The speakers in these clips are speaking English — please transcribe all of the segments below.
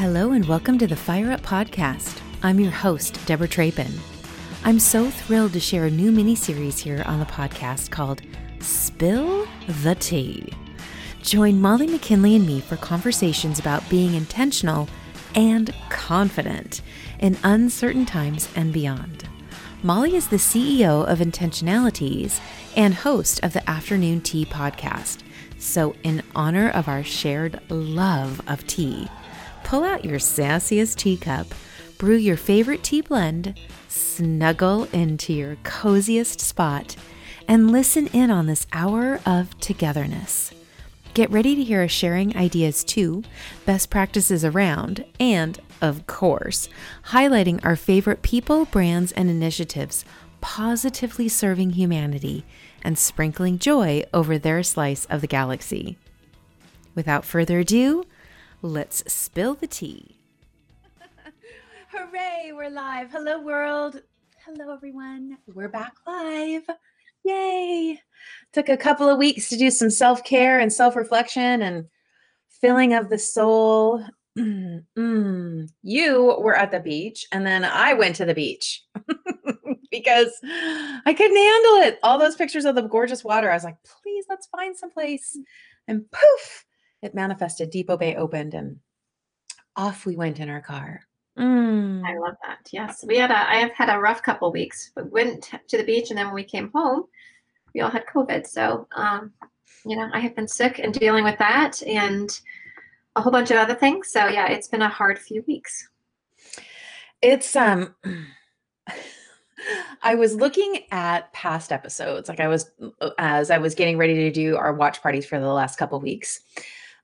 Hello and welcome to the Fire Up Podcast. I'm your host, Deborah Trapin. I'm so thrilled to share a new mini series here on the podcast called Spill the Tea. Join Molly McKinley and me for conversations about being intentional and confident in uncertain times and beyond. Molly is the CEO of Intentionalities and host of the Afternoon Tea podcast. So, in honor of our shared love of tea, pull out your sassiest teacup, brew your favorite tea blend, snuggle into your coziest spot, and listen in on this hour of togetherness. Get ready to hear us sharing ideas too, best practices around, and, of course, highlighting our favorite people, brands, and initiatives positively serving humanity and sprinkling joy over their slice of the galaxy. Without further ado, let's spill the tea. Hooray, we're live. Hello, world. Hello, everyone. We're back live. Yay. Took a couple of weeks to do some self care and self reflection and filling of the soul. Mm. You were at the beach, and then I went to the beach because I couldn't handle it. All those pictures of the gorgeous water. I was like, please, let's find some place. And poof, it manifested. Depoe Bay opened, and off we went in our car. Mm. I love that. Yes, we had a. I have had a rough couple weeks, but went to the beach, and then when we came home, we all had COVID. So, um, you know, I have been sick and dealing with that, and a whole bunch of other things. So, yeah, it's been a hard few weeks. It's um. I was looking at past episodes, like I was as I was getting ready to do our watch parties for the last couple weeks,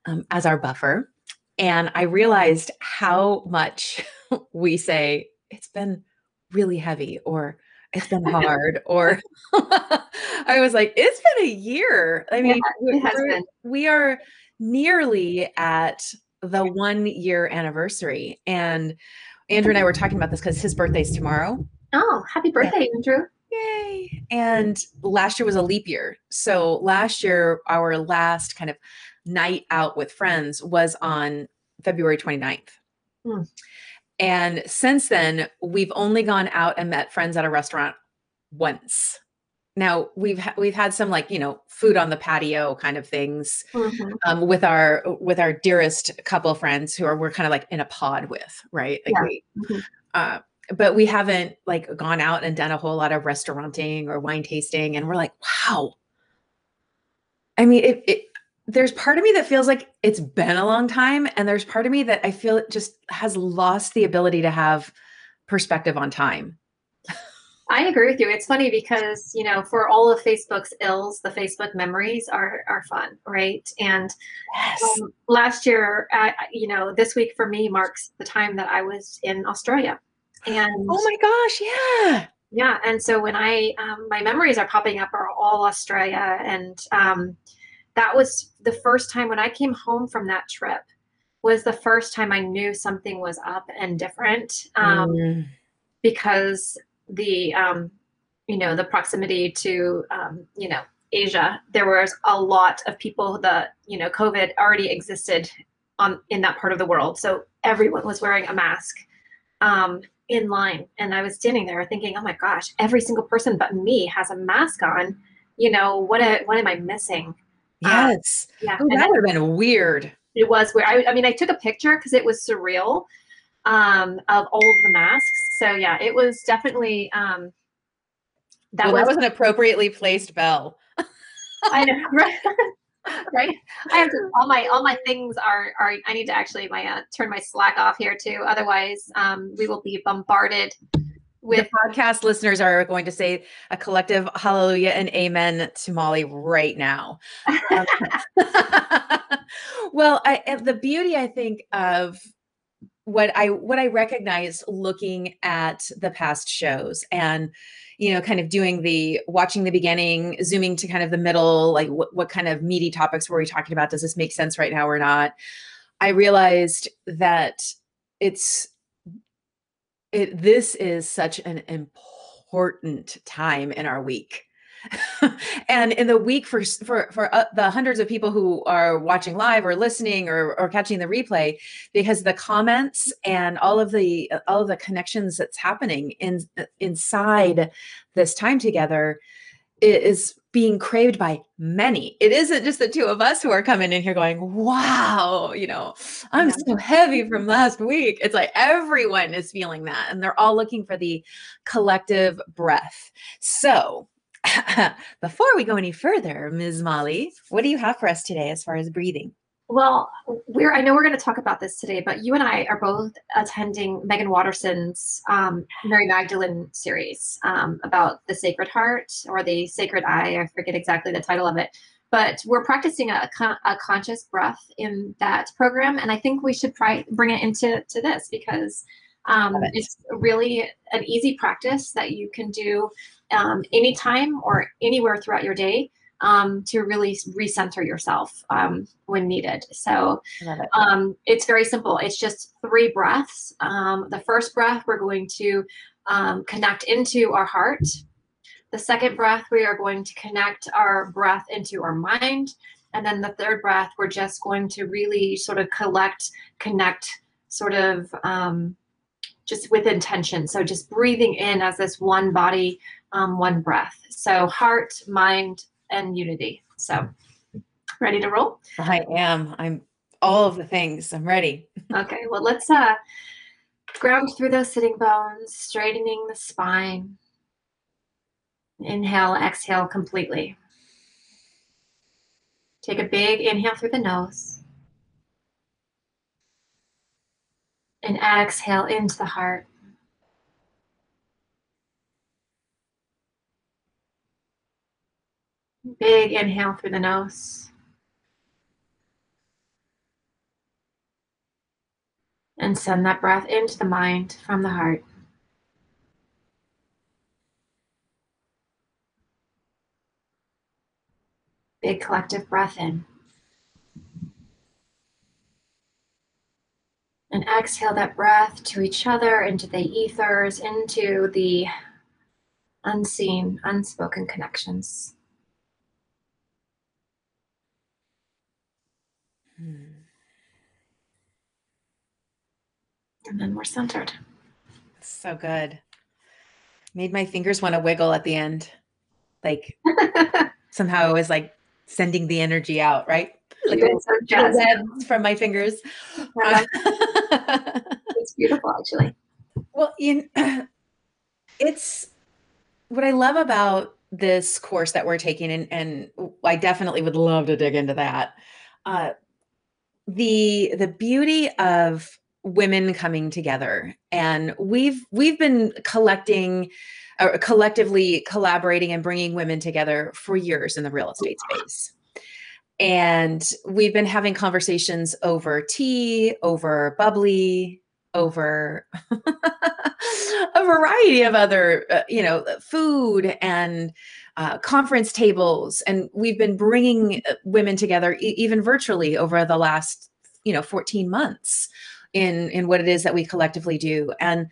um, as our buffer, and I realized how much we say it's been really heavy or it's been hard or I was like, it's been a year. I mean, yeah, we are nearly at the one year anniversary. And Andrew and I were talking about this because his birthday's tomorrow. Oh, happy birthday, Andrew. Yay. And last year was a leap year. So last year, our last kind of night out with friends was on February 29th. Hmm. And since then, we've only gone out and met friends at a restaurant once. Now we've ha- we've had some like you know food on the patio kind of things mm-hmm. um, with our with our dearest couple friends who are we're kind of like in a pod with right like yeah. we, mm-hmm. uh, but we haven't like gone out and done a whole lot of restauranting or wine tasting and we're like wow I mean it, it there's part of me that feels like it's been a long time and there's part of me that i feel it just has lost the ability to have perspective on time. I agree with you. It's funny because you know for all of facebook's ills the facebook memories are are fun right? And yes. um, last year uh, you know this week for me marks the time that i was in australia. And oh my gosh yeah. Yeah and so when i um, my memories are popping up are all australia and um, that was the first time when I came home from that trip was the first time I knew something was up and different um, mm. because the um, you know the proximity to um, you know Asia there was a lot of people that you know COVID already existed on in that part of the world. So everyone was wearing a mask um, in line. And I was standing there thinking oh my gosh every single person but me has a mask on. You know what a, what am I missing um, yes. yeah. Ooh, that would have been weird. It was weird. I, I mean, I took a picture because it was surreal um, of all of the masks. So yeah, it was definitely um, that, well, was, that was an appropriately placed bell. I know, right? right. I have to, all my all my things are are. I need to actually my uh, turn my Slack off here too. Otherwise, um, we will be bombarded with the podcast listeners are going to say a collective hallelujah and amen to Molly right now. Um, well, I, the beauty I think of what I what I recognize looking at the past shows and you know kind of doing the watching the beginning zooming to kind of the middle like what, what kind of meaty topics were we talking about does this make sense right now or not i realized that it's it this is such an important time in our week. And in the week for for for uh, the hundreds of people who are watching live or listening or or catching the replay because the comments and all of the all of the connections that's happening in inside this time together is being craved by many. It isn't just the two of us who are coming in here going, wow, you know, I'm so heavy from last week. It's like everyone is feeling that and they're all looking for the collective breath. So, before we go any further, Ms. Molly, what do you have for us today as far as breathing? Well, we're I know we're going to talk about this today, but you and I are both attending Meggan Watterson's um, Mary Magdalene series um, about the Sacred Heart or the Sacred Eye. I forget exactly the title of it, but we're practicing a, a conscious breath in that program, and I think we should try bring it into to this because um, it. it's really an easy practice that you can do um, anytime or anywhere throughout your day um, to really recenter yourself um, when needed. So it. um, it's very simple. It's just three breaths. Um, the first breath, we're going to um, connect into our heart. The second breath, we are going to connect our breath into our mind. And then the third breath, we're just going to really sort of collect, connect, sort of um, just with intention. So just breathing in as this one body, um, one breath. So heart, mind, and unity. So, ready to roll? I am. I'm all of the things. I'm ready. okay, well, let's uh ground through those sitting bones, straightening the spine. Inhale, exhale completely. Take a big inhale through the nose. And exhale into the heart. Big inhale through the nose. And send that breath into the mind from the heart. Big collective breath in. And exhale that breath to each other, into the ethers, into the unseen, unspoken connections. And then we're centered. So good. Made my fingers want to wiggle at the end. Like somehow it was like sending the energy out, right? Like webs from my fingers. it's beautiful, actually. Well, in, it's what I love about this course that we're taking, and, and I definitely would love to dig into that. Uh, the the beauty of women coming together. And we've we've been collecting or collectively collaborating and bringing women together for years in the real estate space. And we've been having conversations over tea over bubbly over a variety of other uh, you know food and uh, conference tables, and we've been bringing uh, women together e- even virtually over the last you know 14 months in in what it is that we collectively do and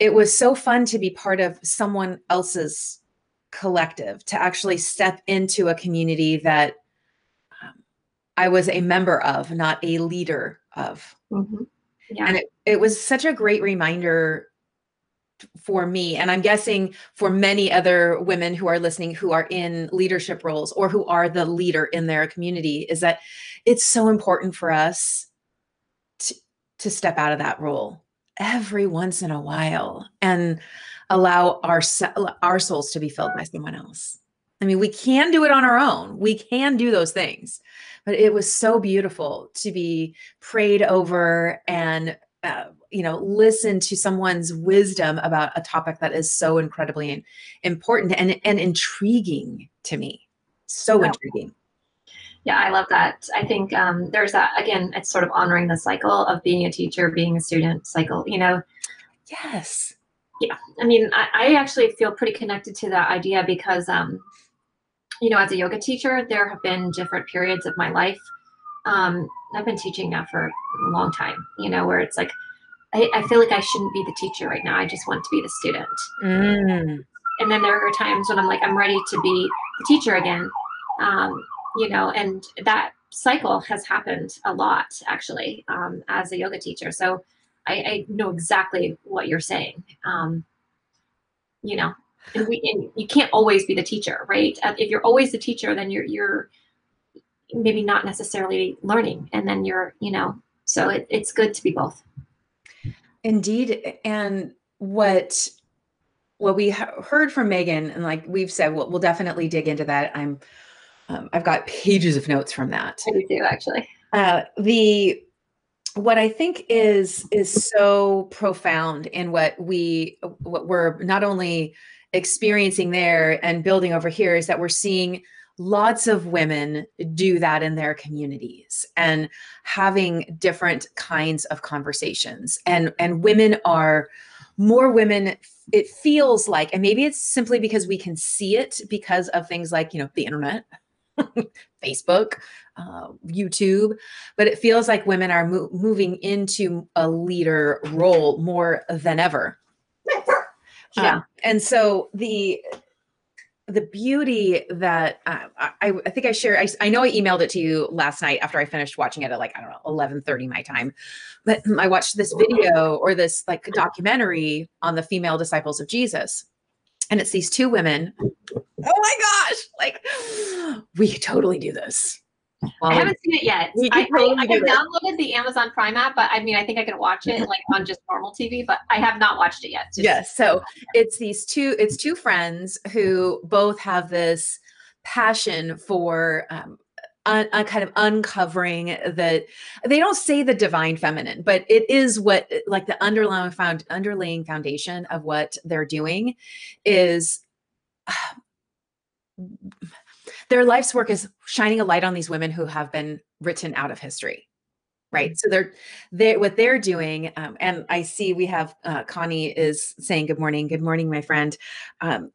it was so fun to be part of someone else's collective to actually step into a community that um, i was a member of not a leader of mm-hmm. yeah. and it, it was such a great reminder for me and i'm guessing for many other women who are listening who are in leadership roles or who are the leader in their community is that it's so important for us to, to step out of that role every once in a while and allow our our souls to be filled by someone else. I mean we can do it on our own. We can do those things but it was so beautiful to be prayed over and uh, you know listen to someone's wisdom about a topic that is so incredibly important and and intriguing to me. So intriguing. Yeah i love that. I think um, there's that again it's sort of honoring the cycle of being a teacher being a student cycle you know? Yes. Yeah i mean i, I actually feel pretty connected to that idea because um, you know as a yoga teacher there have been different periods of my life. Um, i've been teaching now for a long time you know where it's like I, I, feel like I shouldn't be the teacher right now. I just want to be the student. Mm. And then there are times when I'm like, I'm ready to be the teacher again. Um, you know, and that cycle has happened a lot actually um, as a yoga teacher. So I, I, know exactly what you're saying. Um, you know, and we and you can't always be the teacher, right? Uh, if you're always the teacher, then you're you're maybe not necessarily learning, and then you're you know. So it, it's good to be both. Indeed, and what what we heard from Meggan, and like we've said, we'll, we'll definitely dig into that. I'm um, I've got pages of notes from that. I do actually. Uh, the what I think is is so profound in what we what we're not only experiencing there and building over here is that we're seeing lots of women do that in their communities and having different kinds of conversations and and women are more women it feels like and maybe it's simply because we can see it because of things like you know the internet Facebook, uh, YouTube, but it feels like women are mo- moving into a leader role more than ever. Yeah. Um, and so the the beauty that uh, I, I think I shared, I, I know I emailed it to you last night after I finished watching it at like, I don't know, 1130 my time, but I watched this video or this like documentary on the female disciples of Jesus and it's these two women. Oh my gosh! Like we totally do this. Well, I haven't seen it yet. I, totally I, I have downloaded the Amazon Prime app, but I mean, I think I can watch it like on just normal TV, but I have not watched it yet. Just yes. So it's these two, it's two friends who both have this passion for um, un, un, kind of uncovering that they don't say the divine feminine, but it is what like the underlying found underlying foundation of what they're doing is their life's work is shining a light on these women who have been written out of history right? Mm-hmm. so they're they what they're doing um, and i see we have uh, connie is saying good morning. Good morning my friend. Um,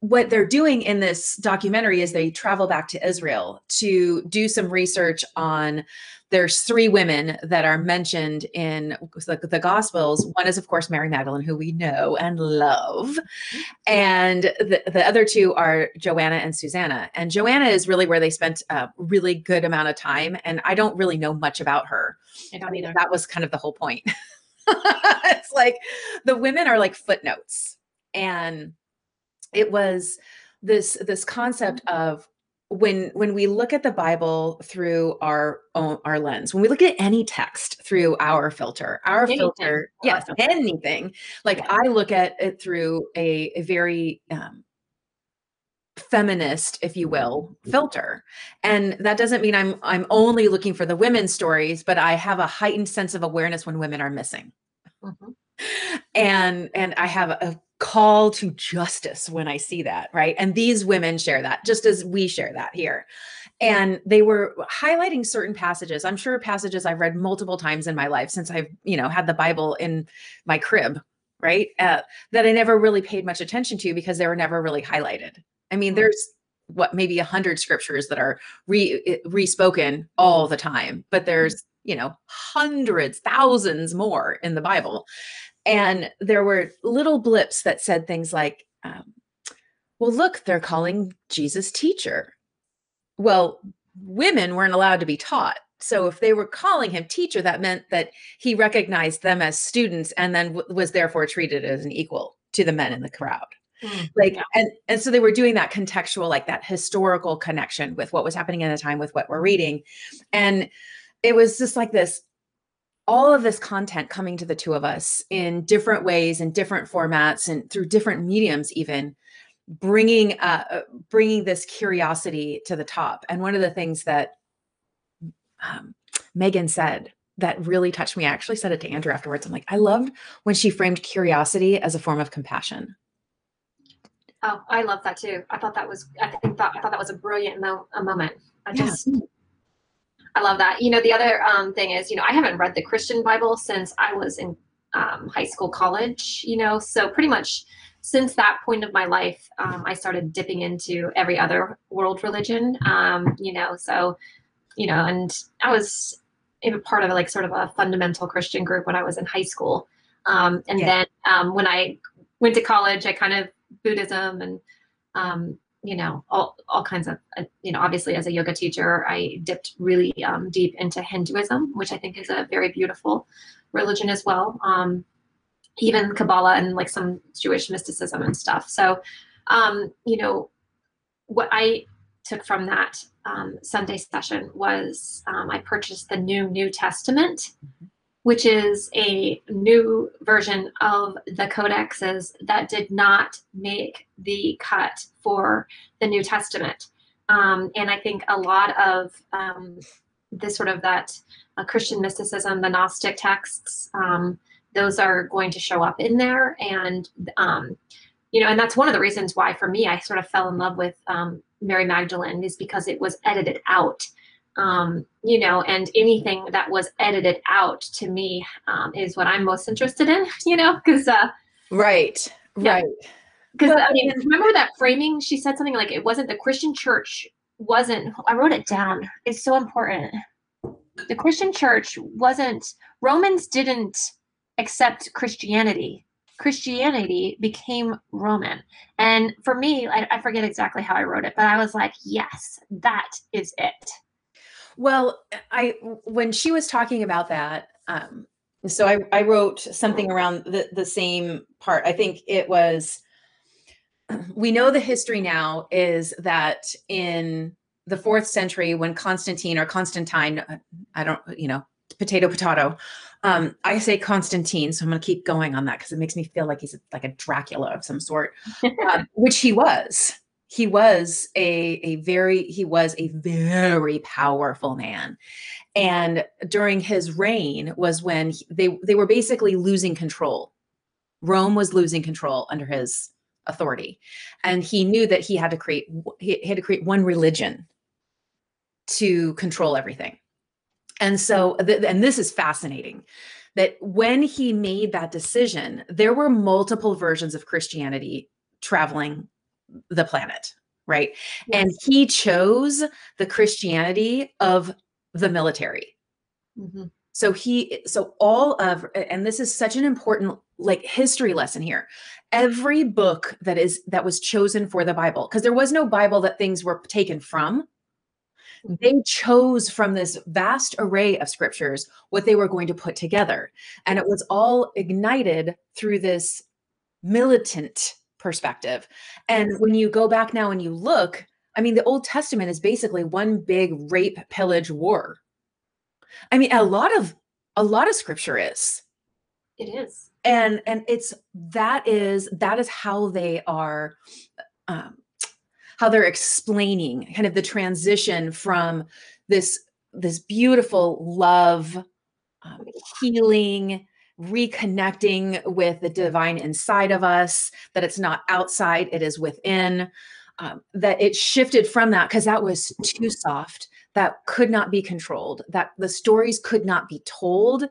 what they're doing in this documentary is they travel back to Israel to do some research on there's three women that are mentioned in the, the, gospels. One is of course mary magdalene who we know and love. And the, the other two are joanna and susanna. And joanna is really where they spent a really good amount of time and i don't really know much about her. I don't either. That was kind of the whole point. It's like the women are like footnotes. And it was this this concept of when when we look at the bible through our own our lens when we look at any text through our filter our anything. filter yes anything like yeah. i look at it through a, a very um, feminist if you will filter and that doesn't mean i'm i'm only looking for the women's stories but i have a heightened sense of awareness when women are missing mm-hmm. and and i have a call to justice when I see that, right? And these women share that just as we share that here. And they were highlighting certain passages. I'm sure passages I've read multiple times in my life since I've, you know, had the Bible in my crib, right? Uh, that I never really paid much attention to because they were never really highlighted. I mean, mm-hmm. there's what maybe a hundred scriptures that are re respoken all the time, but there's you know hundreds, thousands more in the Bible and there were little blips that said things like, um, well, look, they're calling Jesus teacher. Well, women weren't allowed to be taught. So if they were calling him teacher, that meant that he recognized them as students and then w- was therefore treated as an equal to the men in the crowd. Mm, like and and so they were doing that contextual like that historical connection with what was happening in the time with what we're reading and it was just like this all of this content coming to the two of us in different ways and different formats and through different mediums even bringing uh, bringing this curiosity to the top. And one of the things that um, meggan said that really touched me i actually said it to andrew afterwards. I'm like i loved when she framed curiosity as a form of compassion. Oh i love that too. I thought that was i think that i thought that was a brilliant mo- a moment. I just yeah. I love that. You know, the other um, thing is, you know, I haven't read the Christian Bible since I was in um, high school, college, you know, so pretty much since that point of my life, um, I started dipping into every other world religion, um, you know, so, you know, and I was a part of like sort of a fundamental Christian group when I was in high school. Um, and yeah. then um, when I went to college, I kind of Buddhism and you know, all, all kinds of, uh, you know, obviously as a yoga teacher, I dipped really um, deep into Hinduism, which I think is a very beautiful religion as well. Um, even Kabbalah and like some Jewish mysticism and stuff. So, um, you know, what I took from that um, Sunday session was um, I purchased the new New Testament, mm-hmm. Which is a new version of the codexes that did not make the cut for the New Testament. Um, and I think a lot of um, this sort of that uh, Christian mysticism, the Gnostic texts, um, those are going to show up in there. And um, you know, and that's one of the reasons why for me I sort of fell in love with um, Mary Magdalene is because it was edited out. Um, you know, and anything that was edited out to me um, is what I'm most interested in. You know, because uh, right, yeah. right. Because I mean, remember that framing? She said something like it wasn't the Christian church wasn't. I wrote it down. It's so important. The Christian church wasn't. Romans didn't accept Christianity. Christianity became Roman. And for me, I, I, forget exactly how I wrote it, but I was like, yes, that is it. Well, I when she was talking about that, um, so I, I wrote something around the, the same part. I think it was we know the history now is that in the fourth century when Constantine or Constantine, I don't, you know, potato potato um, I say Constantine, so I'm going to keep going on that because it makes me feel like he's like a Dracula of some sort, um, which he was. He was a a very he was a very powerful man, and during his reign was when he, they they were basically losing control. Rome was losing control under his authority, and he knew that he had to create he had to create one religion to control everything. And so, and this is fascinating that when he made that decision, there were multiple versions of Christianity traveling the planet, right? Yes. And he chose the Christianity of the military. Mm-hmm. So he, so all of, and this is such an important like history lesson here. Every book that is that was chosen for the Bible, because there was no Bible that things were taken from they chose from this vast array of scriptures what they were going to put together. And it was all ignited through this militant perspective. And when you go back now and you look, I mean, the Old Testament is basically one big rape, pillage war. I mean, a lot of a lot of scripture is. It is. And and it's that is that is how they are um, how they're explaining kind of the transition from this this beautiful love um, healing reconnecting with the divine inside of us that it's not outside it is within um, that it shifted from that because that was too soft that could not be controlled that the stories could not be told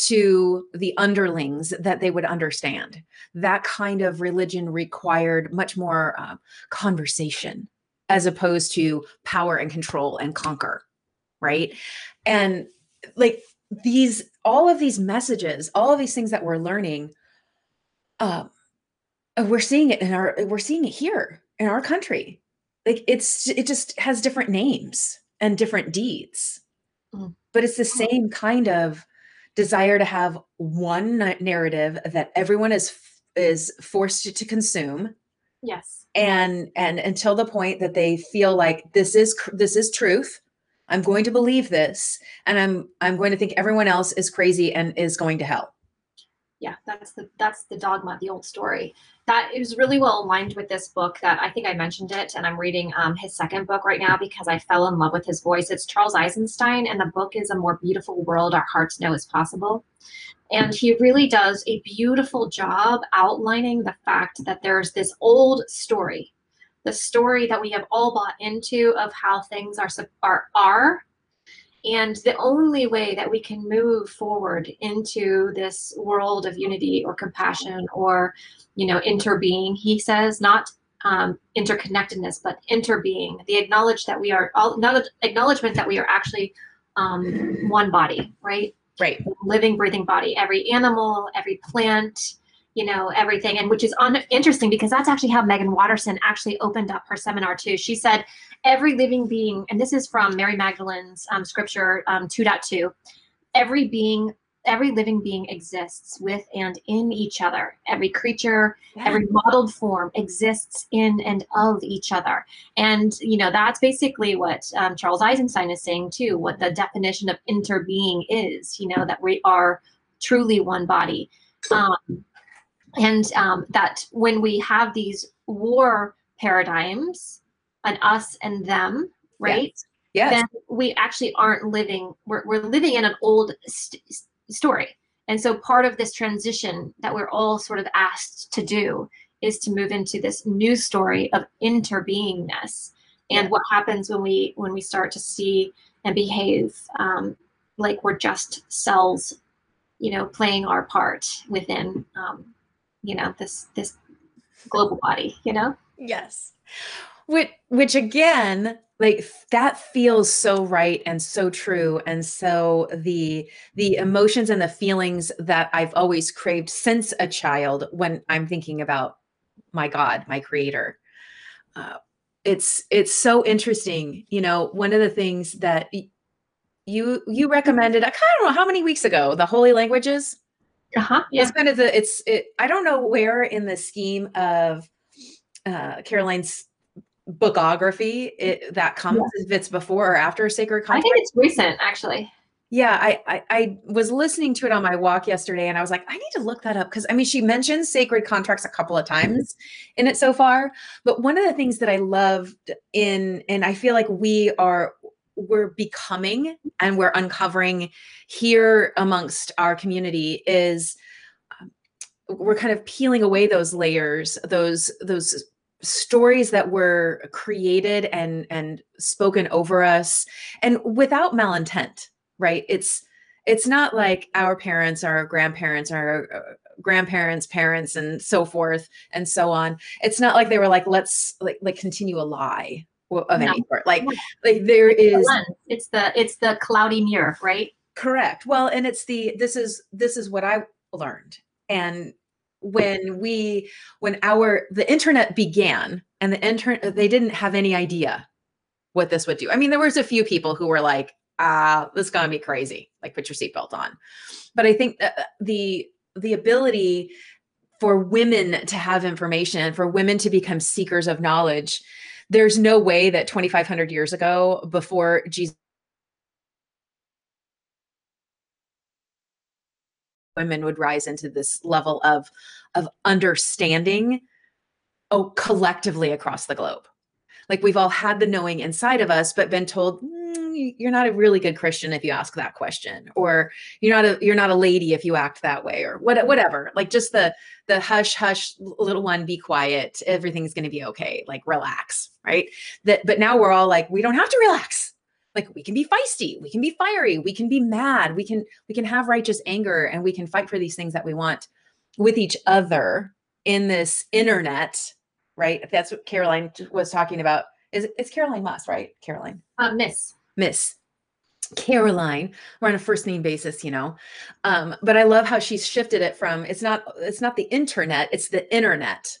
to the underlings that they would understand. That kind of religion required much more uh, conversation as opposed to power and control and conquer. Right. And like these, all of these messages, all of these things that we're learning, uh, we're seeing it in our, we're seeing it here in our country. Like it's, it just has different names and different deeds, mm. but it's the same kind of desire to have one narrative that everyone is is forced to consume yes and and until the point that they feel like this is this is truth i'm going to believe this and i'm i'm going to think everyone else is crazy and is going to hell. Yeah that's the that's the dogma the old story. That is really well aligned with this book that i think i mentioned it and i'm reading um, his second book right now because i fell in love with his voice. It's charles eisenstein and the book is a more beautiful world our hearts know is possible. And he really does a beautiful job outlining the fact that there's this old story the story that we have all bought into of how things are are, are and the only way that we can move forward into this world of unity or compassion or, you know, interbeing, he says, not um, interconnectedness, but interbeing, the acknowledge that we are all not acknowledgement that we are actually um, one body, right? Right. Living, breathing body. Every animal, every plant, you know everything and which is un- interesting because that's actually how meggan Watterson actually opened up her seminar too. She said every living being and this is from mary magdalene's um, scripture um, 2.2 every being every living being exists with and in each other. Every creature yeah. every modeled form exists in and of each other. And you know that's basically what um, charles eisenstein is saying too what the definition of interbeing is you know that we are truly one body. Um, and um, that when we have these war paradigms an us and them right yes. then we actually aren't living we're, we're living in an old st- story. And so part of this transition that we're all sort of asked to do is to move into this new story of interbeingness. And what happens when we when we start to see and behave um, like we're just cells you know playing our part within um, you know this this global body you know? Yes. Which which again like that feels so right and so true. And so the the emotions and the feelings that i've always craved since a child when i'm thinking about my god my creator. Uh, it's it's so interesting. You know one of the things that you you recommended i don't know how many weeks ago the holy languages uh-huh. Yeah. It's kind of the it's it. I don't know where in the scheme of uh, Caroline's bookography it, that comes yeah. if it's before or after sacred contract. I think it's recent, actually. Yeah, I, I, I was listening to it on my walk yesterday, and I was like, I need to look that up because I mean, she mentions sacred contracts a couple of times in it so far. But one of the things that I loved in, and I feel like we are we're becoming and we're uncovering here amongst our community is um, we're kind of peeling away those layers those those stories that were created and and spoken over us and without malintent right? It's it's not like our parents our grandparents our uh, grandparents parents and so forth and so on. It's not like they were like let's like like continue a lie of no. any sort. Like, like there is. It's the it's the cloudy mirror, right? Correct. Well, and it's the this is this is what I learned, and when we when our the internet began and the internet they didn't have any idea what this would do. I mean, there was a few people who were like, "Ah, this is gonna be crazy." Like, put your seatbelt on. But I think uh, the the ability for women to have information, for women to become seekers of knowledge, there's no way that 2500 years ago before jesus women would rise into this level of of understanding oh collectively across the globe. Like we've all had the knowing inside of us but been told you're not a really good christian if you ask that question or you're not a you're not a lady if you act that way or what, whatever like just the the hush hush little one be quiet everything's going to be okay like relax right that but now we're all like we don't have to relax like we can be feisty we can be fiery we can be mad we can we can have righteous anger and we can fight for these things that we want with each other in this internet right? That's what Caroline was talking about. Is it's Caroline Moss, right? Caroline. Uh, Miss. Miss. Caroline. We're on a first name basis, you know. Um, but I love how she's shifted it from it's not it's not the internet, it's the internet.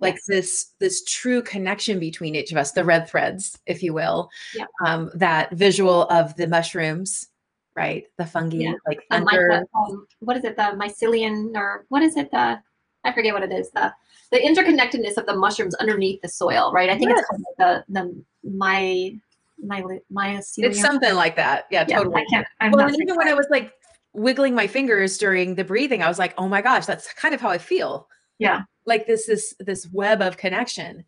Like yes. this this true connection between each of us, the red threads, if you will. Yeah. Um, that visual of the mushrooms, right? The fungi, yeah. like under. um, what is it? The mycelium, or what is it? The I forget what it is. The the interconnectedness of the mushrooms underneath the soil, right? I think yes. it's called the the my my mycelium. It's something like that. Yeah, yeah totally. I can't. I'm well, even when I was like wiggling my fingers during the breathing, I was like, oh my gosh, that's kind of how I feel. Yeah, like this this this web of connection,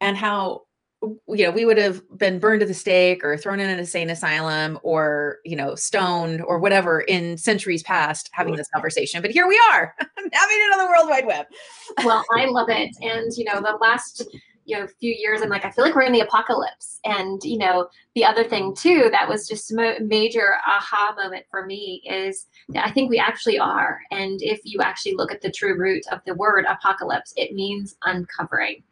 and how you know, we would have been burned to the stake or thrown in an insane asylum or, you know, stoned or whatever in centuries past having this conversation. But here we are having it on the World Wide Web. well, I love it. And, you know, the last, you know, few years, I'm like, I feel like we're in the apocalypse. And, you know, the other thing too, that was just a major aha moment for me is I think we actually are. And if you actually look at the true root of the word apocalypse, it means uncovering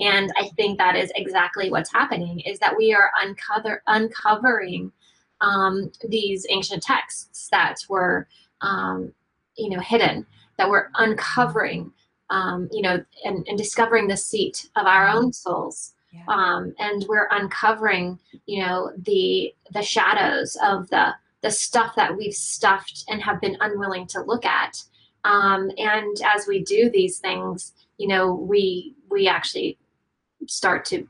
and i think that is exactly what's happening is that we are uncover uncovering um, these ancient texts that were um, you know hidden that we're uncovering, um, you know, and, and discovering the seat of our own souls. Yeah. Um, and we're uncovering, you know, the the shadows of the the stuff that we've stuffed and have been unwilling to look at. Um, and as we do these things, you know, we we actually start to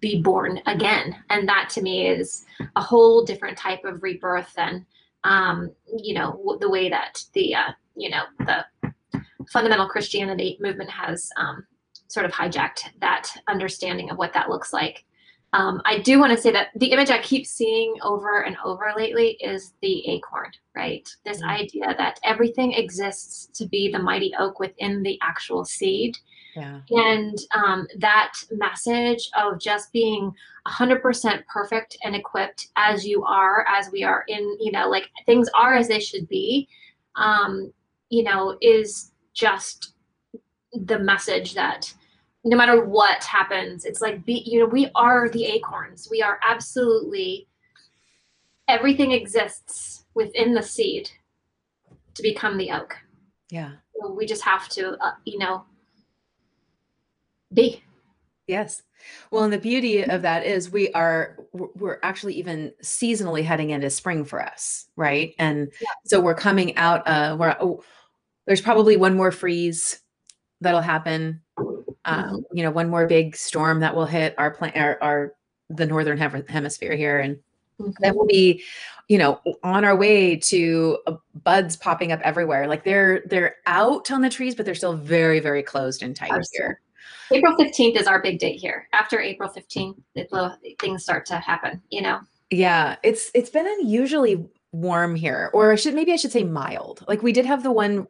be born again, and that to me is a whole different type of rebirth than, um, you know, the way that the uh, you know the fundamental Christianity movement has um, sort of hijacked that understanding of what that looks like. Um, I do want to say that the image I keep seeing over and over lately is the acorn, right? This mm-hmm. idea that everything exists to be the mighty oak within the actual seed. Yeah. And um, that message of just being 100% perfect and equipped as you are, as we are in, you know, like things are as they should be, um, you know, is just the message that no matter what happens it's like be you know we are the acorns. We are absolutely everything exists within the seed to become the oak. Yeah. So we just have to uh, you know be. Yes. Well and the beauty of that is we are we're actually even seasonally heading into spring for us right? And yeah. so we're coming out uh we're there's probably one more freeze that'll happen um, mm-hmm. you know, one more big storm that will hit our plant, our, our the northern hemisphere here, and mm-hmm. that will be, you know, on our way to uh, buds popping up everywhere. Like they're they're out on the trees, but they're still very very closed and tight here. April fifteenth is our big date here. After April fifteenth, things start to happen. You know. Yeah, it's it's been unusually warm here, or I should maybe I should say mild. Like we did have the one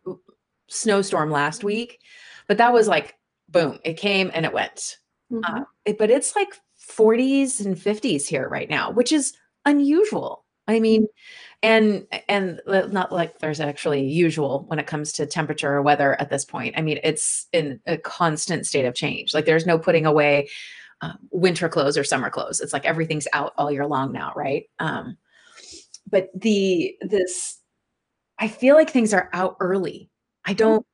snowstorm last week, but that was like boom, it came and it went. Mm-hmm. Uh, it, but it's like 40s and 50s here right now, which is unusual. I mean, and and not like there's actually usual when it comes to temperature or weather at this point. I mean, it's in a constant state of change. Like there's no putting away uh, winter clothes or summer clothes. It's like everything's out all year long now, right? Um, but the this, I feel like things are out early. I don't.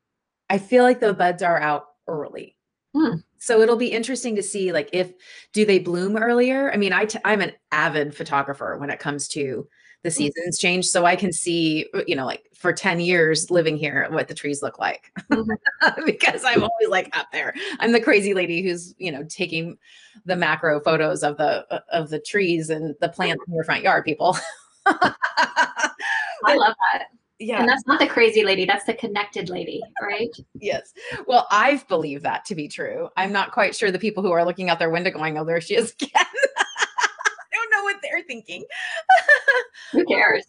I feel like the buds are out early. Hmm. So it'll be interesting to see like if do they bloom earlier? I mean, I t- I'm an avid photographer when it comes to the hmm. seasons change so I can see, uh, you know, like for 10 years living here what the trees look like. Mm-hmm. because I'm always like up there. I'm the crazy lady who's, you know, taking the macro photos of the uh, of the trees and the plants in your front yard, people. I love that yeah. And that's not the crazy lady that's the connected lady right? Yes. Well i've believed that to be true. I'm not quite sure the people who are looking out their window going oh there she is again. I don't know what they're thinking. Who cares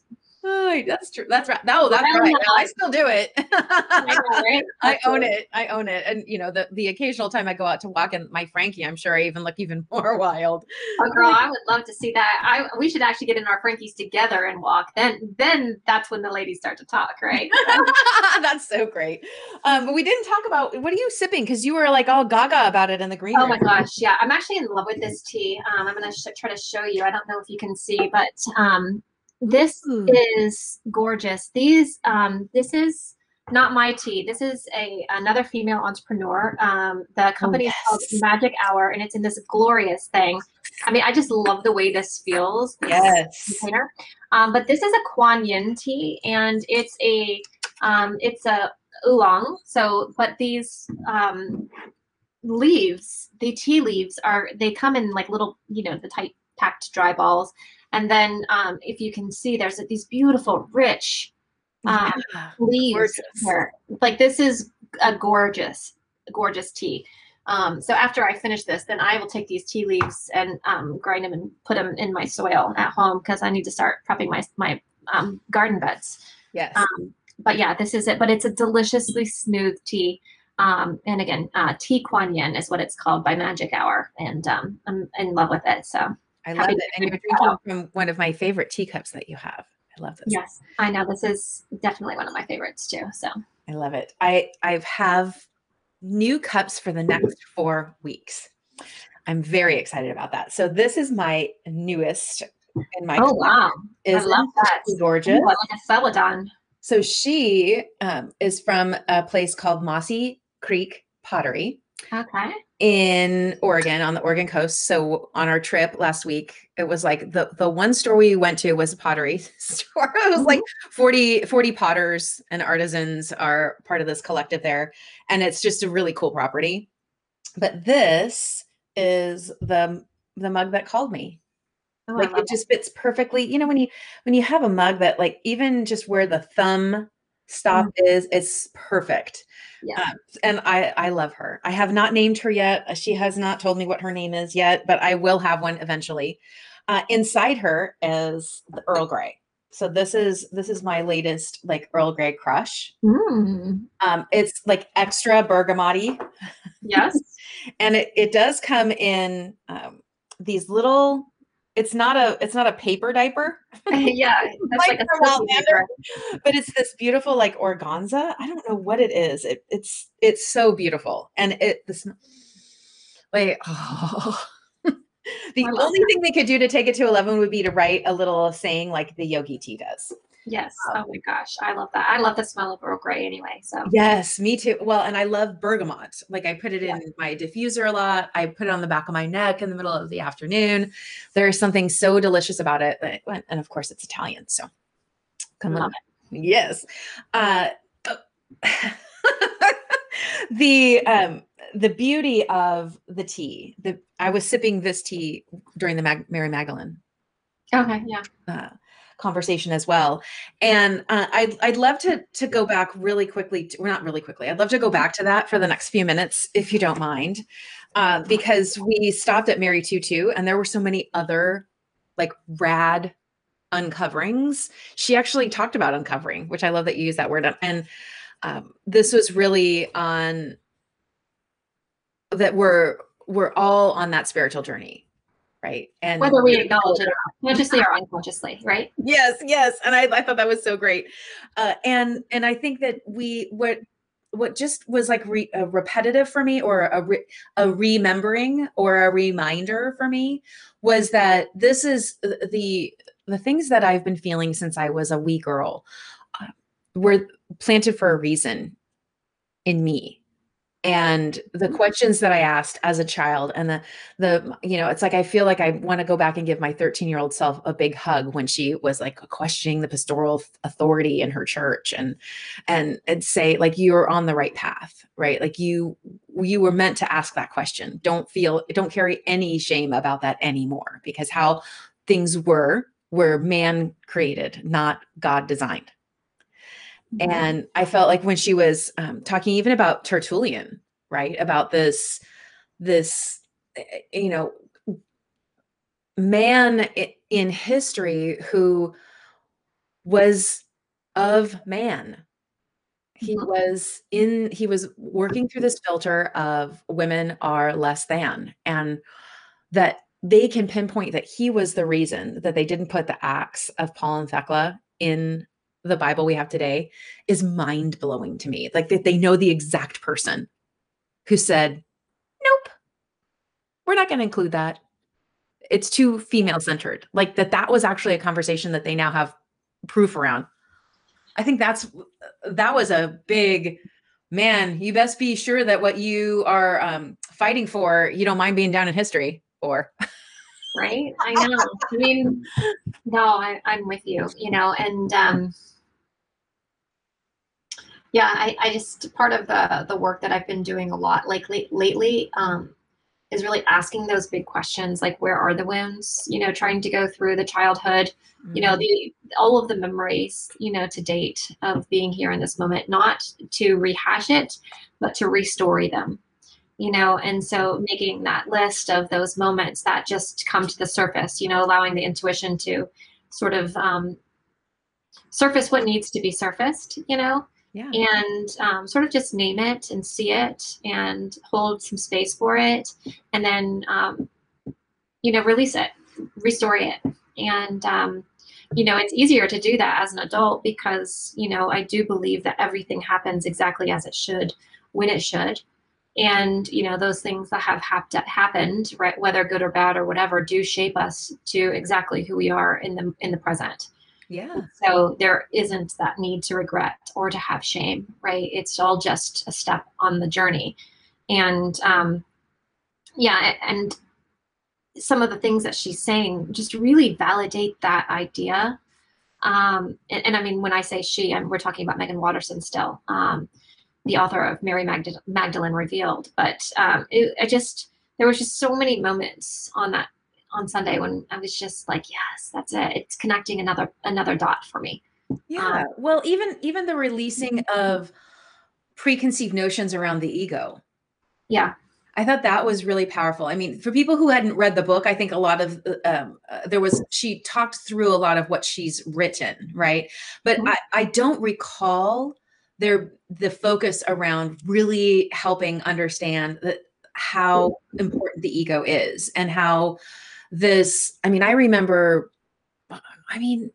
Oh, that's true. That's right. No, that's right. I still do it. I, know, right? I own it. I own it. And you know, the the occasional time I go out to walk in my Frankie, I'm sure I even look even more wild. Oh, girl, I would love to see that. I we should actually get in our Frankies together and walk. Then then that's when the ladies start to talk, right? that's so great. Um, but we didn't talk about what are you sipping because you were like all gaga about it in the green. Oh my gosh, yeah. I'm actually in love with this tea. Um, I'm gonna sh- try to show you. I don't know if you can see, but um, this Ooh. is gorgeous. These, um, this is not my tea. This is a another female entrepreneur. Um, the company oh, yes. is called Magic Hour, and it's in this glorious thing. I mean, I just love the way this feels. This yes. Container. Um, but this is a Kuan Yin tea, and it's a um, it's a oolong. So, but these um, leaves, the tea leaves, are they come in like little, you know, the tight packed dry balls and then um, if you can see, there's these beautiful, rich um, yeah, leaves here. Like this is a gorgeous, gorgeous tea. Um, so after I finish this, then I will take these tea leaves and um, grind them and put them in my soil at home because I need to start prepping my my um, garden beds. Yes. Um, but yeah, this is it. But it's a deliciously smooth tea. Um, and again, uh, tea Kuan Yin is what it's called by Magic Hour, and um, I'm in love with it. So I love it. And you're drinking from one of my favorite teacups that you have. I love this. Yes, I know. This is definitely one of my favorites too. So I love it. I I have new cups for the next four weeks. I'm very excited about that. So this is my newest in my. Oh wow! Is I love that. Gorgeous. Ooh, like a celadon. So she um, is from a place called Mossy Creek Pottery. Okay. In Oregon, on the Oregon coast. So on our trip last week, it was like the the one store we went to was a pottery store. it was like mm-hmm. 40, 40 potters and artisans are part of this collective there. And it's just a really cool property. But this is the the mug that called me. Oh, like it just fits perfectly. You know, when you when you have a mug that like even just where the thumb stop mm-hmm. is, it's perfect. Yeah. Um, and I I love her. I have not named her yet. Uh, she has not told me what her name is yet, but I will have one eventually. Uh, inside her is the Earl Grey. So this is this is my latest like Earl Grey crush. Mm. Um, it's like extra bergamotti. Yes. and it, it does come in um, these little it's not a it's not a paper diaper. yeah, like, like but it's this beautiful like organza. I don't know what it is. It, it's it's so beautiful, and it this wait. Oh. the only that. thing they could do to take it to eleven would be to write a little saying like the Yogi Tea does. Yes. Um, oh my gosh. I love that. I love the smell of Earl Grey anyway. So yes, me too. Well, and I love bergamot. Like I put it yeah. in my diffuser a lot. I put it on the back of my neck in the middle of the afternoon. There's something so delicious about it. And of course it's Italian. So come on. Yes. Uh, the um the beauty of the tea the i was sipping this tea during the Mag- mary magdalene okay yeah uh, conversation as well. And uh, I'd, I'd love to, to go back really quickly, to, well, not really quickly, I'd love to go back to that for the next few minutes, if you don't mind, uh, because we stopped at Mary Tutu and there were so many other like rad uncoverings. She actually talked about uncovering, which I love that you use that word. And um, this was really on that we're we're all on that spiritual journey right? And whether we acknowledge it or not, consciously or unconsciously, right? Yes, yes. And I, I thought that was so great. Uh, and and I think that we what what just was like re, repetitive for me or a, re, a remembering or a reminder for me was that this is the the things that I've been feeling since I was a wee girl uh, were planted for a reason in me and the mm-hmm. questions that i asked as a child and the the you know it's like i feel like i want to go back and give my 13 year old self a big hug when she was like questioning the pastoral authority in her church and and and say like you're on the right path right? Like you you were meant to ask that question. Don't feel don't carry any shame about that anymore because how things were were man created not god designed Mm-hmm. And I felt like when she was um, talking even about Tertullian, right? About this, this, eh, eh, you know, man in history who was of man. He mm-hmm. was in, he was working through this filter of women are less than, and that they can pinpoint that he was the reason that they didn't put the acts of Paul and Thecla in the Bible we have today is mind blowing to me. Like that they know the exact person who said, "Nope, we're not going to include that. It's too female centered." Like that that was actually a conversation that they now have proof around. I think that's that was a big man. You best be sure that what you are um, fighting for, you don't mind being down in history or. right i know i mean no I, i'm with you you know and um yeah I, I just part of the the work that i've been doing a lot like late, lately um, is really asking those big questions like where are the wounds you know trying to go through the childhood mm-hmm. you know mm-hmm. the all of the memories you know to date of being here in this moment not to rehash it but to restory them you know and so making that list of those moments that just come to the surface you know allowing the intuition to sort of um, surface what needs to be surfaced you know yeah. and um, sort of just name it and see it and hold some space for it and then um, you know release it restore it. And um, you know it's easier to do that as an adult because you know i do believe that everything happens exactly as it should when it should. And you know those things that have hap- happened right whether good or bad or whatever do shape us to exactly who we are in the in the present Yeah. So there isn't that need to regret or to have shame, right? It's all just a step on the journey. And um, yeah, and some of the things that she's saying just really validate that idea. Um, and, and, I mean, when I say she, I'm, we're talking about Meggan Watterson still, um, the author of Mary Magd- Magdalene Revealed. But um, it, I just, there was just so many moments on that on Sunday when I was just like, yes, that's it. It's connecting another another dot for me. Yeah. Um, well, even even the releasing mm-hmm. of preconceived notions around the ego. Yeah. I thought that was really powerful. I mean, for people who hadn't read the book, I think a lot of uh, um, uh, there was she talked through a lot of what she's written, right? But mm-hmm. I, I don't recall there the focus around really helping understand that how important the ego is and how this i mean i remember i mean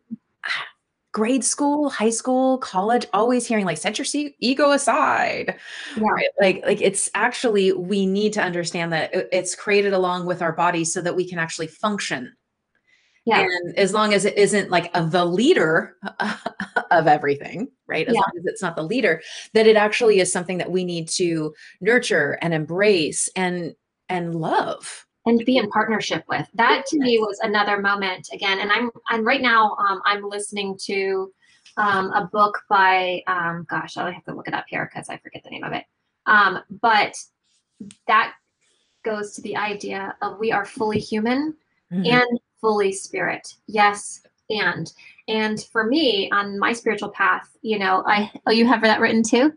grade school high school college always hearing like set your ego aside yeah. right? like like it's actually we need to understand that it's created along with our bodies so that we can actually function yeah. And as long as it isn't like a, the leader of everything, right? As yeah. long as it's not the leader, that it actually is something that we need to nurture and embrace and and love and be in partnership with. That to me was another moment again. And I'm I'm right now um, I'm listening to um, a book by um, gosh, I'll have to look it up here because I forget the name of it. Um, but that goes to the idea of we are fully human mm-hmm. and fully spirit. Yes, and and for me on my spiritual path, you know, I oh you have that written too.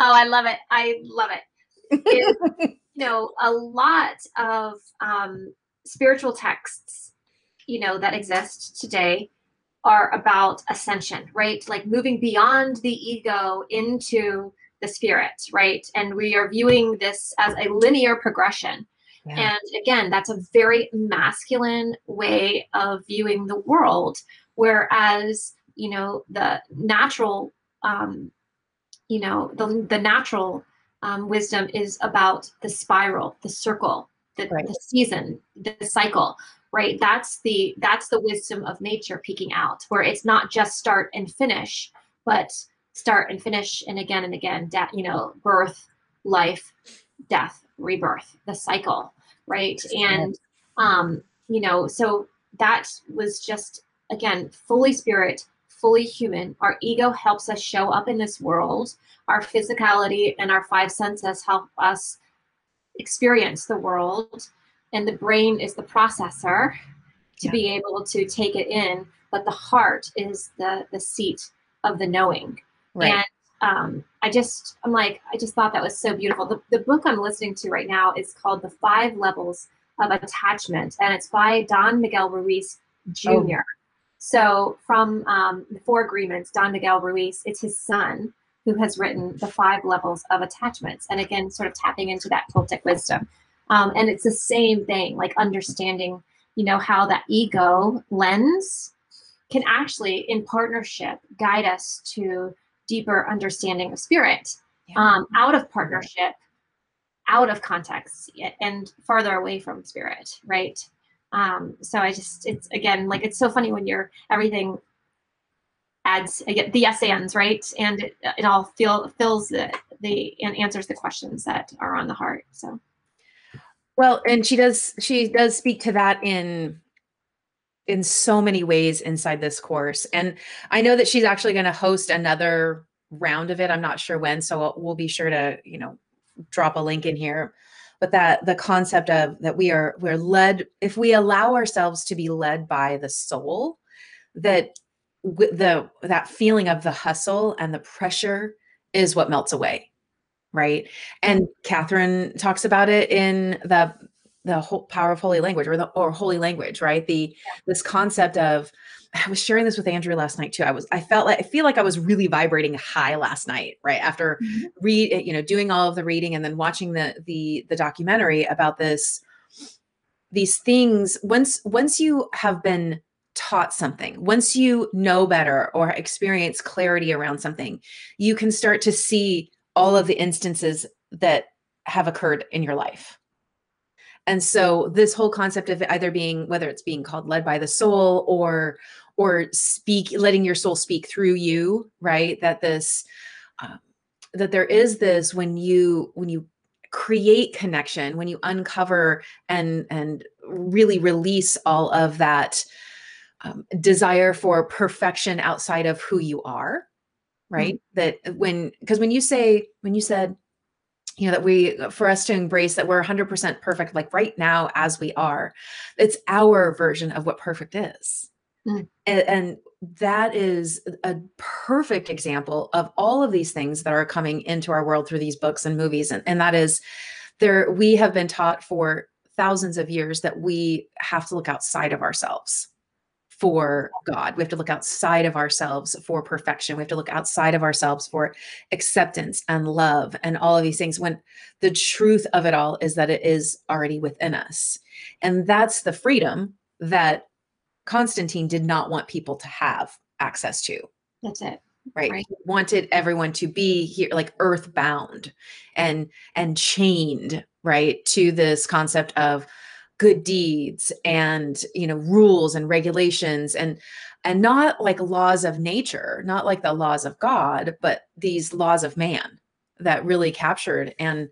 Oh, I love it. I love it. it you know, a lot of um, spiritual texts, you know, that exist today are about ascension, right? Like moving beyond the ego into the spirit, right? And we are viewing this as a linear progression. Yeah. And again, that's a very masculine way of viewing the world. Whereas, you know, the natural, um, you know, the, the natural um, wisdom is about the spiral, the circle, the, right. the season, the cycle, right? That's the that's the wisdom of nature peeking out, where it's not just start and finish, but start and finish and again and again, de- you know, birth, life, death, rebirth, the cycle, right? And um, you know, so that was just again fully spirit, fully human. Our ego helps us show up in this world. Our physicality and our five senses help us experience the world. And the brain is the processor to yeah. be able to take it in. But the heart is the, the seat of the knowing. Right. And um, I just, I'm like, I just thought that was so beautiful. The, the book I'm listening to right now is called The Five Levels of Attachment, and it's by Don Miguel Ruiz Jr. Oh. So from um, the Four Agreements, Don Miguel Ruiz, it's his son who has written the five levels of attachments. And again, sort of tapping into that Toltec wisdom. Um, and it's the same thing, like understanding, you know, how that ego lens can actually, in partnership, guide us to deeper understanding of spirit yeah. um, out of partnership, out of context, and farther away from spirit, right? Um, so I just, it's again, like, it's so funny when you're everything adds, the yes ands, right? And it, it all feel, fills the, the, and answers the questions that are on the heart. So. Well, and she does, she does speak to that in, in so many ways inside this course. And I know that she's actually going to host another round of it. I'm not sure when, so we'll be sure to, you know, drop a link in here but that the concept of that we are we're led if we allow ourselves to be led by the soul that the that feeling of the hustle and the pressure is what melts away right? And catherine talks about it in the the whole power of holy language or the or holy language right? The this concept of I was sharing this with Andrew last night too. I was I felt like I feel like I was really vibrating high last night, right? After mm-hmm. read you know doing all of the reading and then watching the the the documentary about this these things once once you have been taught something, once you know better or experience clarity around something, you can start to see all of the instances that have occurred in your life. And so this whole concept of either being whether it's being called led by the soul or or speak letting your soul speak through you right that this um, that there is this when you when you create connection when you uncover and and really release all of that um, desire for perfection outside of who you are right mm-hmm. that when because when you say when you said you know that we for us to embrace that we're 100% perfect like right now as we are it's our version of what perfect is mm. and, and that is a perfect example of all of these things that are coming into our world through these books and movies and, and that is there we have been taught for thousands of years that we have to look outside of ourselves for God. We have to look outside of ourselves for perfection. We have to look outside of ourselves for acceptance and love and all of these things when the truth of it all is that it is already within us. And that's the freedom that Constantine did not want people to have access to. That's it. Right. right. He wanted everyone to be here like earthbound and and chained, right, to this concept of good deeds and you know rules and regulations and and not like laws of nature not like the laws of god but these laws of man that really captured and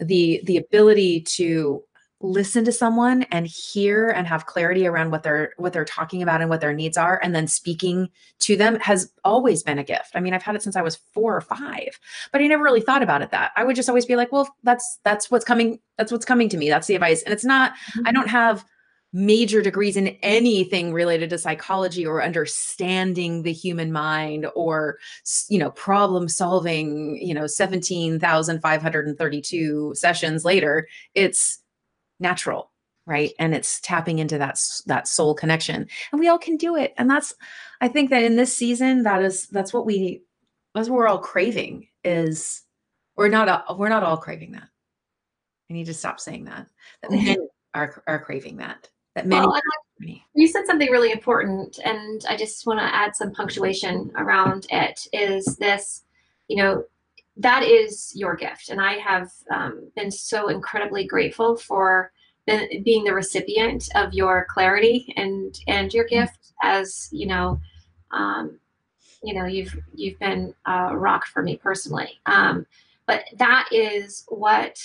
the the ability to listen to someone and hear and have clarity around what they're what they're talking about and what their needs are and then speaking to them has always been a gift. I mean, I've had it since I was 4 or 5, but I never really thought about it that. I would just always be like, well, that's that's what's coming that's what's coming to me. That's the advice. And it's not mm-hmm. I don't have major degrees in anything related to psychology or understanding the human mind or you know problem solving you know 17,532 sessions later it's natural right? And it's tapping into that that soul connection. And we all can do it. And that's i think that in this season that is that's what we that's what we're all craving is we're not we're not all craving that. I need to stop saying that that many are are craving that that many well, you said something really important and i just want to add some punctuation around it is this you know that is your gift. And I have um, been so incredibly grateful for the, being the recipient of your clarity and and your mm-hmm. gift. As you know, um, you know you've you've been a rock for me personally. Um, but that is what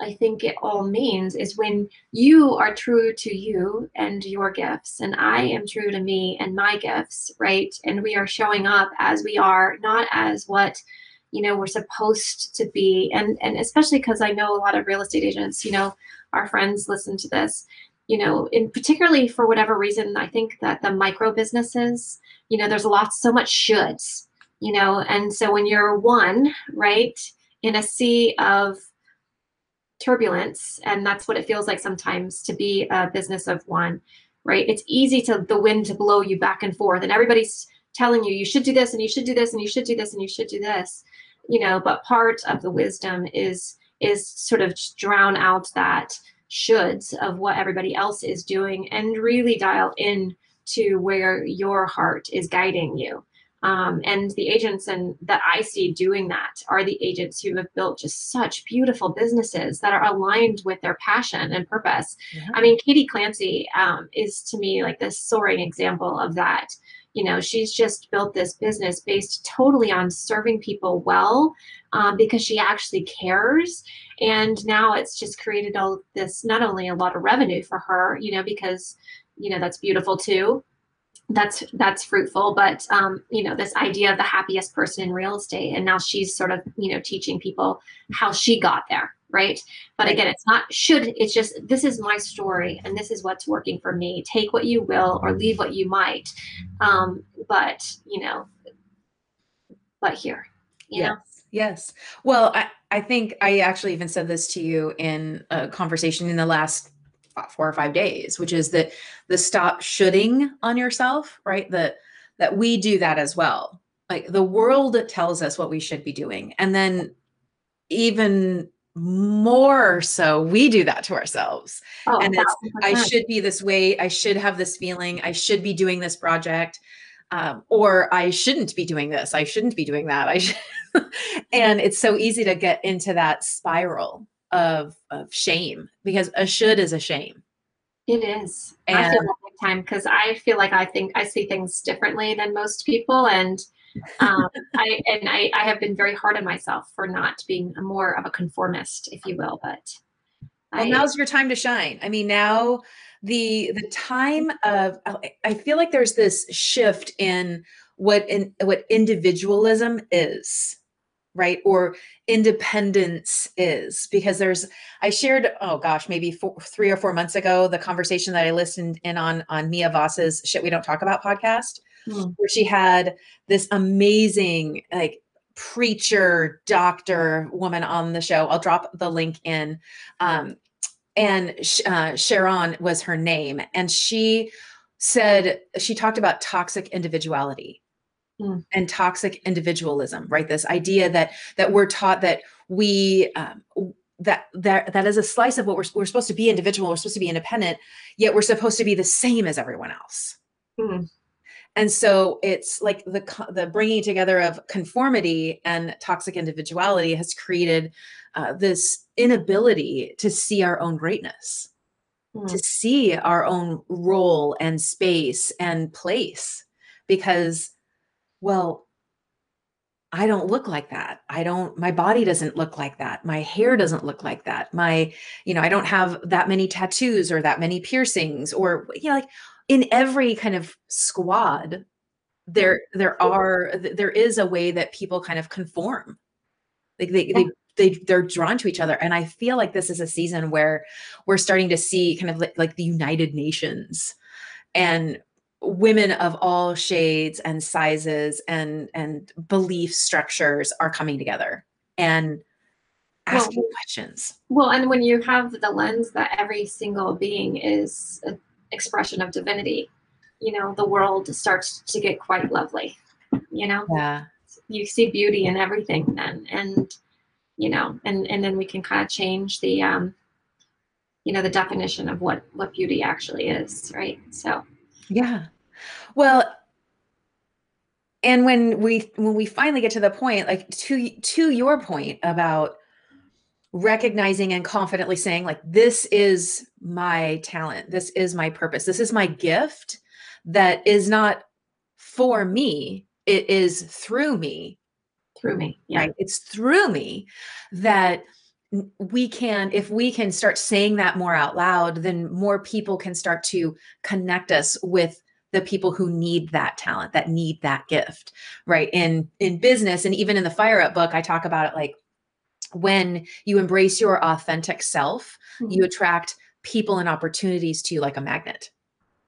I think it all means is when you are true to you and your gifts, and I am true to me and my gifts, right? And we are showing up as we are, not as what you know we're supposed to be and and especially because i know a lot of real estate agents you know our friends listen to this you know in particularly for whatever reason i think that the micro businesses you know there's a lot so much shoulds you know and so when you're one right in a sea of turbulence and that's what it feels like sometimes to be a business of one right? It's easy to the wind to blow you back and forth and everybody's telling you you should do this and you should do this and you should do this and you should do this you know but part of the wisdom is is sort of drown out that shoulds of what everybody else is doing and really dial in to where your heart is guiding you um, and the agents and that I see doing that are the agents who have built just such beautiful businesses that are aligned with their passion and purpose. Yeah. I mean, Katie Clancy um, is to me like this soaring example of that you know she's just built this business based totally on serving people well um, because she actually cares. And now it's just created all this not only a lot of revenue for her you know because you know that's beautiful too. That's that's fruitful but um, you know this idea of the happiest person in real estate and now she's sort of you know teaching people how she got there right? But again it's not should it's just this is my story and this is what's working for me. Take what you will or leave what you might. Um, but you know but here you yes know? yes well I, I think i actually even said this to you in a conversation in the last four or five days which is that the stop shoulding on yourself right? That that we do that as well. Like the world tells us what we should be doing. And then even more so we do that to ourselves. Oh, and it's i should be this way i should have this feeling i should be doing this project um, or i shouldn't be doing this i shouldn't be doing that i should and it's so easy to get into that spiral of of shame because a should is a shame. It is. And time because I feel like I think I see things differently than most people, and um, I and I, I have been very hard on myself for not being more of a conformist, if you will. But well, I, now's your time to shine. I mean, now the the time of I feel like there's this shift in what in what individualism is right or independence is because there's i shared oh gosh maybe four, three or four months ago the conversation that i listened in on on mia voss's shit we don't talk about podcast mm. where she had this amazing like preacher doctor woman on the show i'll drop the link in um, and uh, sharon was her name and she said she talked about toxic individuality mm. and toxic individualism right this idea that that we're taught that we um, that that that is a slice of what we're, we're supposed to be individual we're supposed to be independent yet we're supposed to be the same as everyone else mm. And so it's like the the bringing together of conformity and toxic individuality has created uh, this inability to see our own greatness mm. to see our own role and space and place because well, I don't look like that. I don't, my body doesn't look like that. My hair doesn't look like that. My, you know, I don't have that many tattoos or that many piercings or, you know, like in every kind of squad, there, mm-hmm. there are, there is a way that people kind of conform. Like they, they, they, they're drawn to each other. And I feel like this is a season where we're starting to see kind of like, like the United Nations and women of all shades and sizes and and belief structures are coming together and asking well, questions well and when you have the lens that every single being is an expression of divinity you know the world starts to get quite lovely you know? Yeah. You see beauty in everything then and you know and and then we can kind of change the um you know the definition of what what beauty actually is right? So. Yeah. Well, and when we when we finally get to the point like to to your point about recognizing and confidently saying like this is my talent. This is my purpose. This is my gift that is not for me. It is through me. Through me yeah. Right? it's through me that we can if we can start saying that more out loud then more people can start to connect us with the people who need that talent that need that gift right? In in business and even in the fire up book i talk about it like when you embrace your authentic self mm-hmm. you attract people and opportunities to you like a magnet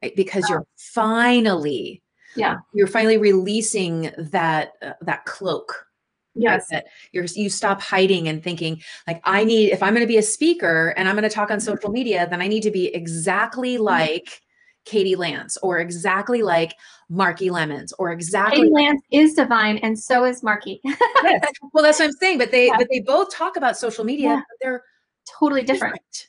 right? because wow. you're finally yeah you're finally releasing that uh, that cloak yes that you're you stop hiding and thinking like i need if i'm going to be a speaker and i'm going to talk on social media then i need to be exactly mm-hmm. like katie lance or exactly like marki lemons or exactly lance is divine and so is marky yes. well that's what i'm saying but they yeah. but they both talk about social media yeah. they're totally different. different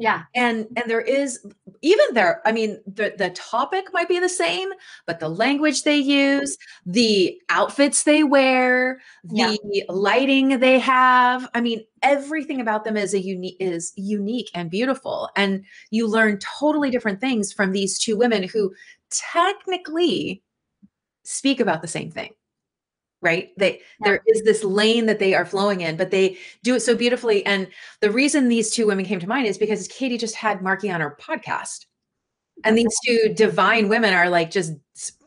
yeah. And and there is even there i mean the the topic might be the same but the language they use the outfits they wear the yeah. lighting they have i mean everything about them is a unique is unique and beautiful. And you learn totally different things from these two women who technically speak about the same thing right? They yeah. there is this lane that they are flowing in but they do it so beautifully. And the reason these two women came to mind is because katie just had marki on her podcast. And these two divine women are like just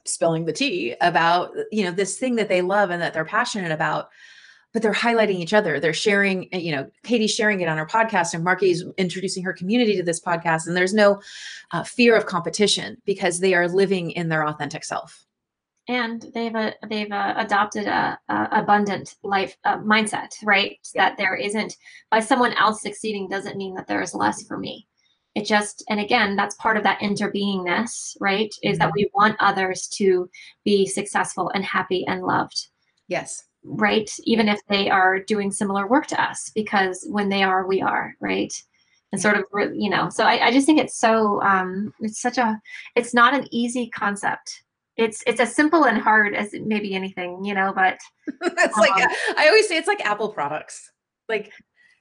spilling the tea about you know this thing that they love and that they're passionate about but they're highlighting each other. They're sharing you know katie's sharing it on her podcast and marki's introducing her community to this podcast. And there's no uh, fear of competition because they are living in their authentic self and they've uh, they've uh, adopted a, a, abundant life uh, mindset right? Yeah. that there isn't by someone else succeeding doesn't mean that there is less for me. It just and again that's part of that interbeingness right? Mm-hmm. is that mm-hmm. we want others to be successful and happy and loved. Yes. Right? Even if they are doing similar work to us because when they are we are right? And sort of you know so i, I just think it's so um it's such a it's not an easy concept it's it's as simple and hard as maybe anything, you know, but it's um, like I always say it's like Apple products. Like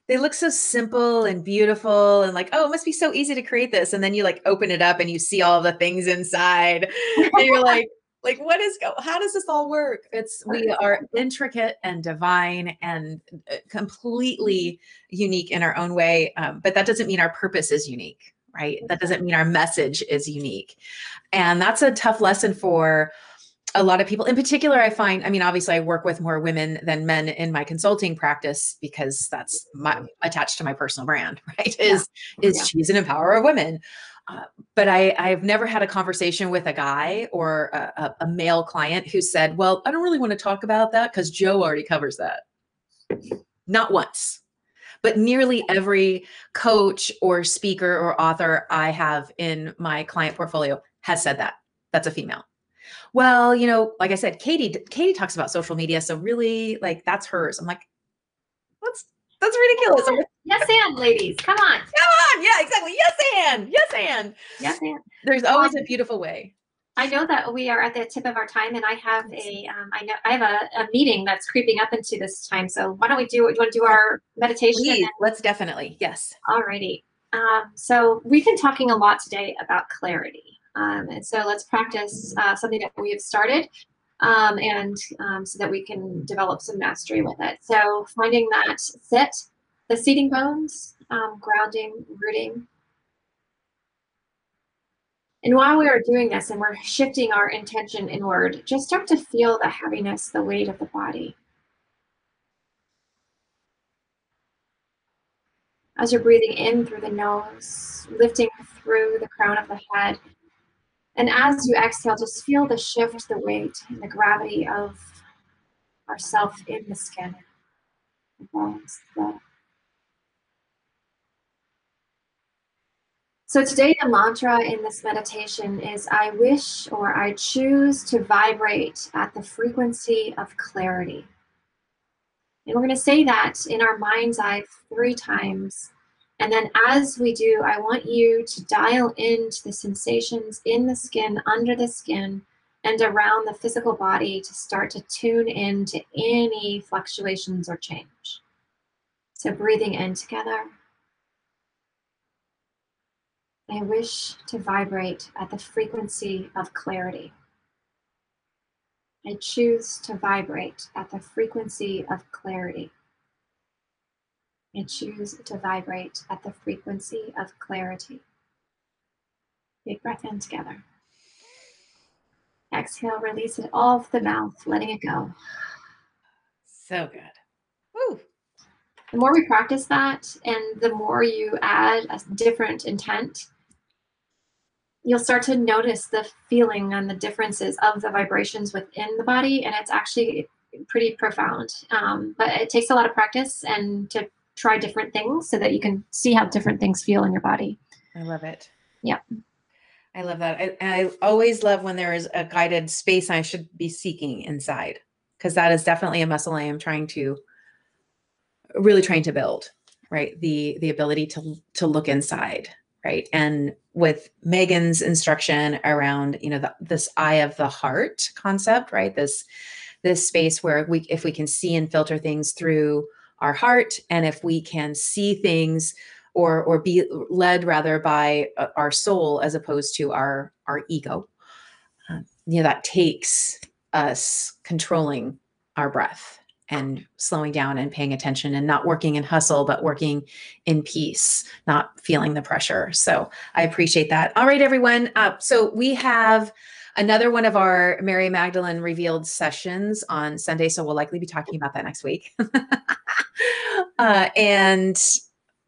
they look so simple and beautiful and like oh it must be so easy to create this. And then you like open it up and you see all the things inside and you're like like what is how does this all work? It's we are intricate and divine and uh, completely unique in our own way um, but that doesn't mean our purpose is unique right that doesn't mean our message is unique and that's a tough lesson for a lot of people in particular i find i mean obviously i work with more women than men in my consulting practice because that's my attached to my personal brand right is yeah. is yeah. choose and empower women uh, but I, I've never had a conversation with a guy or a, a male client who said, Well, I don't really want to talk about that because Joe already covers that. Not once. But nearly every coach or speaker or author I have in my client portfolio has said that. That's a female well, you know, like I said, Katie, Katie talks about social media. So really like that's hers. I'm like, that's, that's ridiculous. Yes, and ladies, come on. Come on. Yeah, exactly. Yes, and yes, and yes, and there's always um, a beautiful way. I know that we are at the tip of our time, and I have a, um, I know I have a, a, meeting that's creeping up into this time. So why don't we do? You want to do our meditation? Please, let's definitely yes. Alrighty. Um, so we've been talking a lot today about clarity, um, and so let's practice uh, something that we have started um, and um, so that we can develop some mastery with it. So finding that sit, the seating bones, um, grounding, rooting. And while we are doing this and we're shifting our intention inward, just start to feel the heaviness, the weight of the body. As you're breathing in through the nose, lifting through the crown of the head, and as you exhale, just feel the shift, the weight, and the gravity of ourself in the skin, the bones, the So today the mantra in this meditation is I wish or I choose to vibrate at the frequency of clarity. And we're going to say that in our mind's eye three times and then as we do, I want you to dial into the sensations in the skin, under the skin, and around the physical body to start to tune into any fluctuations or change. So breathing in together. I wish to vibrate at the frequency of clarity. I choose to vibrate at the frequency of clarity I choose to vibrate at the frequency of clarity. Big breath in together. Exhale, release it all of the mouth, letting it go. So good. Woo. The more we practice that, and the more you add a different intent, you'll start to notice the feeling and the differences of the vibrations within the body, and it's actually pretty profound. Um, but it takes a lot of practice and to try different things so that you can see how different things feel in your body. I love it. Yeah. I love that. I, I always love when there is a guided space I should be seeking inside because that is definitely a muscle I am trying to really trying to build, right? The the ability to to look inside, right? And with Meggan's instruction around, you know, the, this eye of the heart concept, right? This this space where we if we can see and filter things through our heart and if we can see things or or be led rather by uh, our soul as opposed to our our ego uh, you know that takes us controlling our breath and slowing down and paying attention and not working in hustle but working in peace not feeling the pressure so i appreciate that all right everyone uh, so we have another one of our Mary Magdalene revealed sessions on Sunday. So we'll likely be talking about that next week. uh, and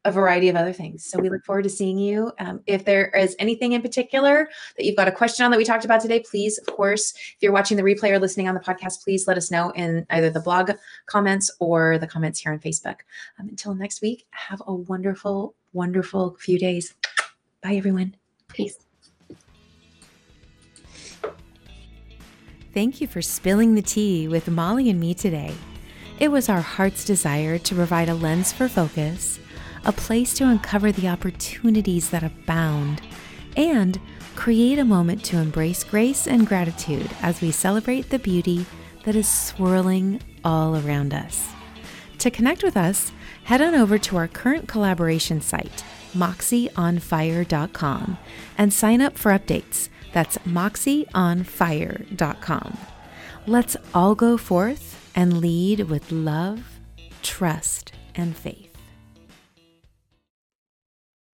a variety of other things. So we look forward to seeing you. Um, if there is anything in particular that you've got a question on that we talked about today, please, of course, if you're watching the replay or listening on the podcast, please let us know in either the blog comments or the comments here on Facebook. Um, until next week, have a wonderful, wonderful few days. Bye, everyone. Peace. Thank you for spilling the tea with Molly and me today. It was our heart's desire to provide a lens for focus, a place to uncover the opportunities that abound, and create a moment to embrace grace and gratitude as we celebrate the beauty that is swirling all around us. To connect with us, head on over to our current collaboration site, moxieonfire.com, and sign up for updates. That's moxieonfire.com. Let's all go forth and lead with love, trust, and faith.